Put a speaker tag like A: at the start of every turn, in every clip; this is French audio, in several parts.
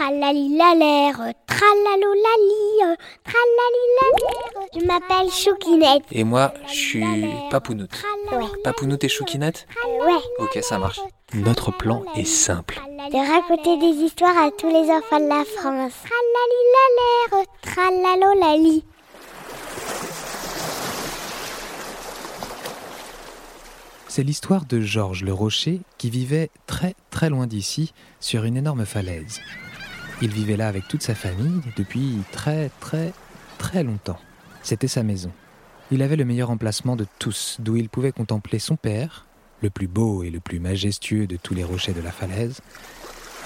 A: Tralalilalère, tralalolali, tralalilalère. Je m'appelle Choukinette.
B: Et moi, je suis Papounoute.
A: Ouais.
B: Papounoute et Choukinette
A: Ouais.
B: Ok, ça marche. Notre plan est simple.
A: De raconter des histoires à tous les enfants de la France. Tralalilalère, tralalolali.
B: C'est l'histoire de Georges le Rocher qui vivait très très loin d'ici, sur une énorme falaise. Il vivait là avec toute sa famille depuis très très très longtemps. C'était sa maison. Il avait le meilleur emplacement de tous, d'où il pouvait contempler son père, le plus beau et le plus majestueux de tous les rochers de la falaise.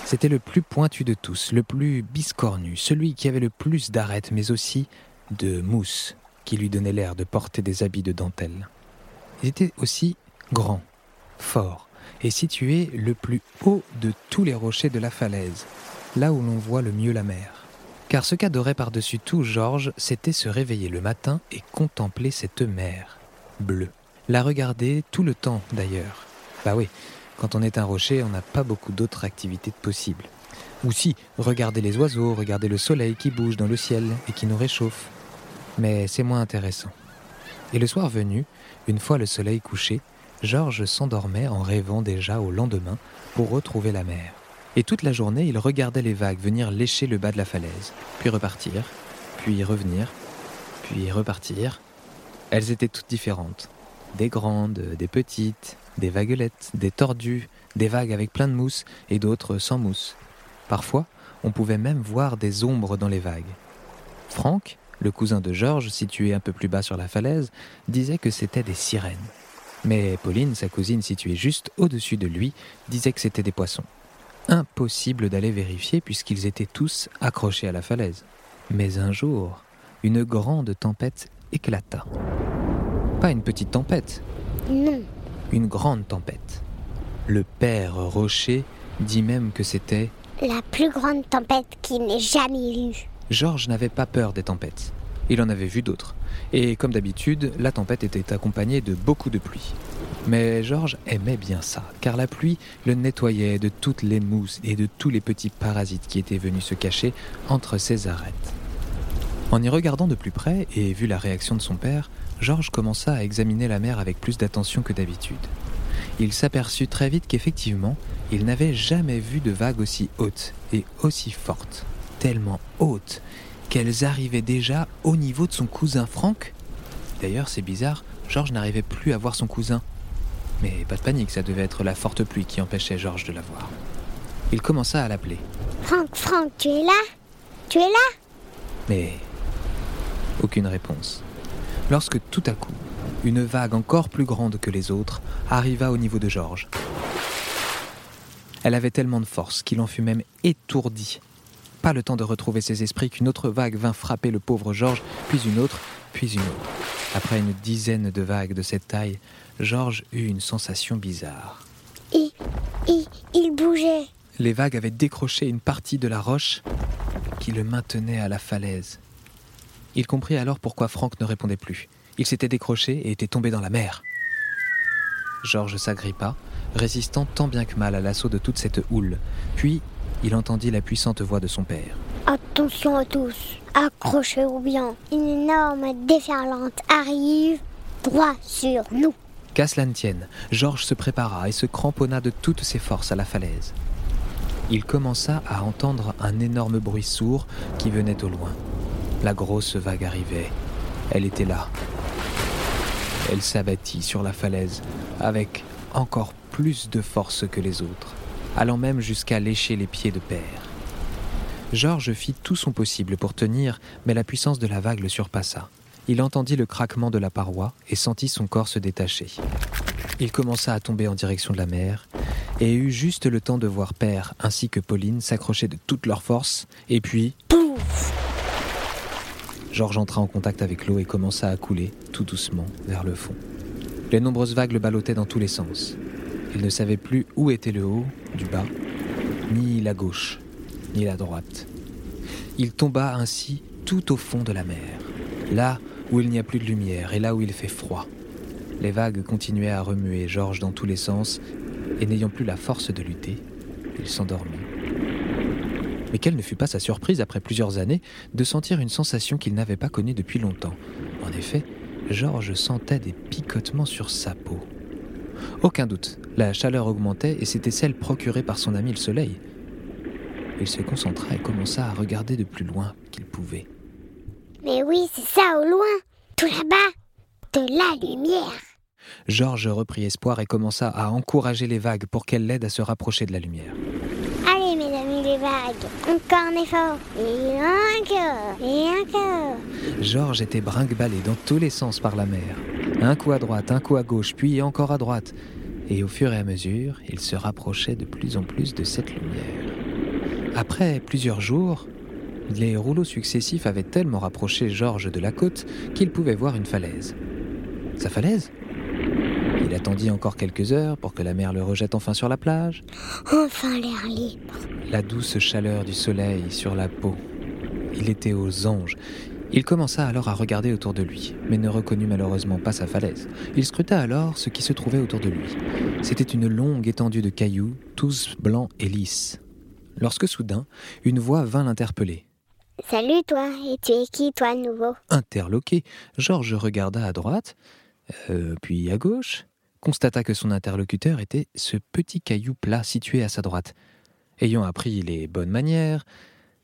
B: C'était le plus pointu de tous, le plus biscornu, celui qui avait le plus d'arêtes, mais aussi de mousse, qui lui donnait l'air de porter des habits de dentelle. Il était aussi grand, fort, et situé le plus haut de tous les rochers de la falaise, là où l'on voit le mieux la mer. Car ce qu'adorait par-dessus tout Georges, c'était se réveiller le matin et contempler cette mer bleue. La regarder tout le temps d'ailleurs. Bah oui, quand on est un rocher, on n'a pas beaucoup d'autres activités possibles. Ou si, regarder les oiseaux, regarder le soleil qui bouge dans le ciel et qui nous réchauffe. Mais c'est moins intéressant. Et le soir venu, une fois le soleil couché, Georges s'endormait en rêvant déjà au lendemain pour retrouver la mer. Et toute la journée, il regardait les vagues venir lécher le bas de la falaise, puis repartir, puis revenir, puis repartir. Elles étaient toutes différentes. Des grandes, des petites, des vaguelettes, des tordues, des vagues avec plein de mousse et d'autres sans mousse. Parfois, on pouvait même voir des ombres dans les vagues. Franck, le cousin de Georges, situé un peu plus bas sur la falaise, disait que c'était des sirènes. Mais Pauline, sa cousine située juste au-dessus de lui, disait que c'était des poissons. Impossible d'aller vérifier puisqu'ils étaient tous accrochés à la falaise. Mais un jour, une grande tempête éclata. Pas une petite tempête,
A: Non.
B: une grande tempête. Le père Rocher dit même que c'était...
A: La plus grande tempête qu'il n'ait jamais eue.
B: Georges n'avait pas peur des tempêtes. Il en avait vu d'autres. Et comme d'habitude, la tempête était accompagnée de beaucoup de pluie. Mais Georges aimait bien ça, car la pluie le nettoyait de toutes les mousses et de tous les petits parasites qui étaient venus se cacher entre ses arêtes. En y regardant de plus près et vu la réaction de son père, Georges commença à examiner la mer avec plus d'attention que d'habitude. Il s'aperçut très vite qu'effectivement, il n'avait jamais vu de vagues aussi hautes et aussi fortes, tellement hautes qu'elles arrivaient déjà au niveau de son cousin Franck. D'ailleurs, c'est bizarre, Georges n'arrivait plus à voir son cousin. Mais pas de panique, ça devait être la forte pluie qui empêchait Georges de la voir. Il commença à l'appeler,
A: Franck, Franck, tu es là? Tu es là?
B: Mais aucune réponse. Lorsque tout à coup, une vague encore plus grande que les autres arriva au niveau de Georges. Elle avait tellement de force qu'il en fut même étourdi. Pas le temps de retrouver ses esprits qu'une autre vague vint frapper le pauvre Georges, puis une autre, puis une autre. Après une dizaine de vagues de cette taille, Georges eut une sensation bizarre.
A: Il, il, il bougeait.
B: Les vagues avaient décroché une partie de la roche qui le maintenait à la falaise. Il comprit alors pourquoi Franck ne répondait plus. Il s'était décroché et était tombé dans la mer. Georges s'agrippa, résistant tant bien que mal à l'assaut de toute cette houle. Puis, il entendit la puissante voix de son père.
A: Attention à tous. Accrochez-vous bien. Une énorme déferlante arrive droit sur nous.
B: Qu'à cela ne tienne, Georges se prépara et se cramponna de toutes ses forces à la falaise. Il commença à entendre un énorme bruit sourd qui venait au loin. La grosse vague arrivait. Elle était là. Elle s'abattit sur la falaise avec encore plus de force que les autres, allant même jusqu'à lécher les pieds de père. Georges fit tout son possible pour tenir, mais la puissance de la vague le surpassa. Il entendit le craquement de la paroi et sentit son corps se détacher. Il commença à tomber en direction de la mer et eut juste le temps de voir Père ainsi que Pauline s'accrocher de toute leur force, et puis
A: Pouf
B: Georges entra en contact avec l'eau et commença à couler, tout doucement, vers le fond. Les nombreuses vagues le ballottaient dans tous les sens. Il ne savait plus où était le haut, du bas, ni la gauche, ni la droite. Il tomba ainsi tout au fond de la mer, là où il n'y a plus de lumière et là où il fait froid. Les vagues continuaient à remuer Georges dans tous les sens, et n'ayant plus la force de lutter, il s'endormit. Mais quelle ne fut pas sa surprise après plusieurs années de sentir une sensation qu'il n'avait pas connue depuis longtemps. En effet, Georges sentait des picotements sur sa peau. Aucun doute, la chaleur augmentait et c'était celle procurée par son ami le soleil. Il se concentra et commença à regarder de plus loin qu'il pouvait.
A: Mais oui, c'est ça au loin, tout là-bas, de la lumière.
B: Georges reprit espoir et commença à encourager les vagues pour qu'elles l'aident à se rapprocher de la lumière.
A: Allez, mes amis, les vagues, encore un effort, et encore, et encore.
B: Georges était brinque-ballé dans tous les sens par la mer. Un coup à droite, un coup à gauche, puis encore à droite. Et au fur et à mesure, il se rapprochait de plus en plus de cette lumière. Après plusieurs jours, les rouleaux successifs avaient tellement rapproché Georges de la côte qu'il pouvait voir une falaise. Sa falaise? Il attendit encore quelques heures pour que la mer le rejette enfin sur la plage.
A: Enfin l'air libre.
B: La douce chaleur du soleil sur la peau. Il était aux anges. Il commença alors à regarder autour de lui, mais ne reconnut malheureusement pas sa falaise. Il scruta alors ce qui se trouvait autour de lui. C'était une longue étendue de cailloux, tous blancs et lisses. Lorsque soudain, une voix vint l'interpeller.
A: Salut toi, et tu es qui toi nouveau?
B: Interloqué, Georges regarda à droite, euh, puis à gauche, constata que son interlocuteur était ce petit caillou plat situé à sa droite. Ayant appris les bonnes manières,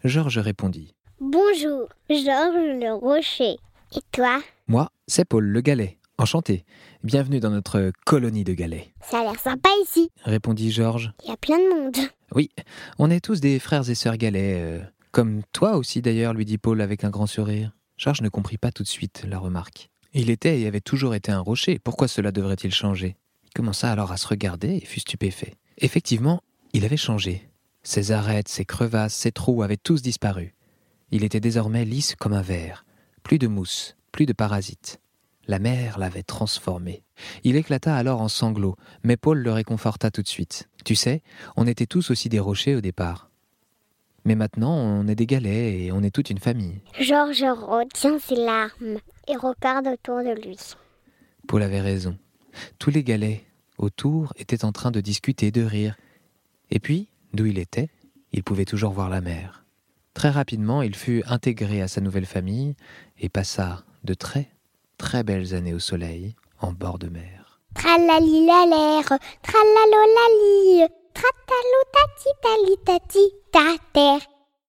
B: Georges répondit.
A: Bonjour, Georges le Rocher. Et toi?
B: Moi, c'est Paul le Galet. Enchanté. Bienvenue dans notre colonie de galets.
A: Ça a l'air sympa ici.
B: Répondit Georges.
A: Il y a plein de monde.
B: Oui, on est tous des frères et sœurs galets. euh, comme toi aussi d'ailleurs, lui dit Paul avec un grand sourire. Georges ne comprit pas tout de suite la remarque. Il était et avait toujours été un rocher. Pourquoi cela devrait-il changer? Il commença alors à se regarder et fut stupéfait. Effectivement, il avait changé. Ses arêtes, ses crevasses, ses trous avaient tous disparu. Il était désormais lisse comme un verre. Plus de mousse, plus de parasites. La mer l'avait transformé. Il éclata alors en sanglots, mais Paul le réconforta tout de suite. Tu sais, on était tous aussi des rochers au départ. Mais maintenant, on est des galets et on est toute une famille.
A: Georges retient ses larmes et regarde autour de lui.
B: Paul avait raison. Tous les galets autour étaient en train de discuter, de rire. Et puis, d'où il était, il pouvait toujours voir la mer. Très rapidement, il fut intégré à sa nouvelle famille et passa de très, très belles années au soleil en bord de mer.
A: Tralali la l'air, tralalolali, Tratalo tati talita tita terre.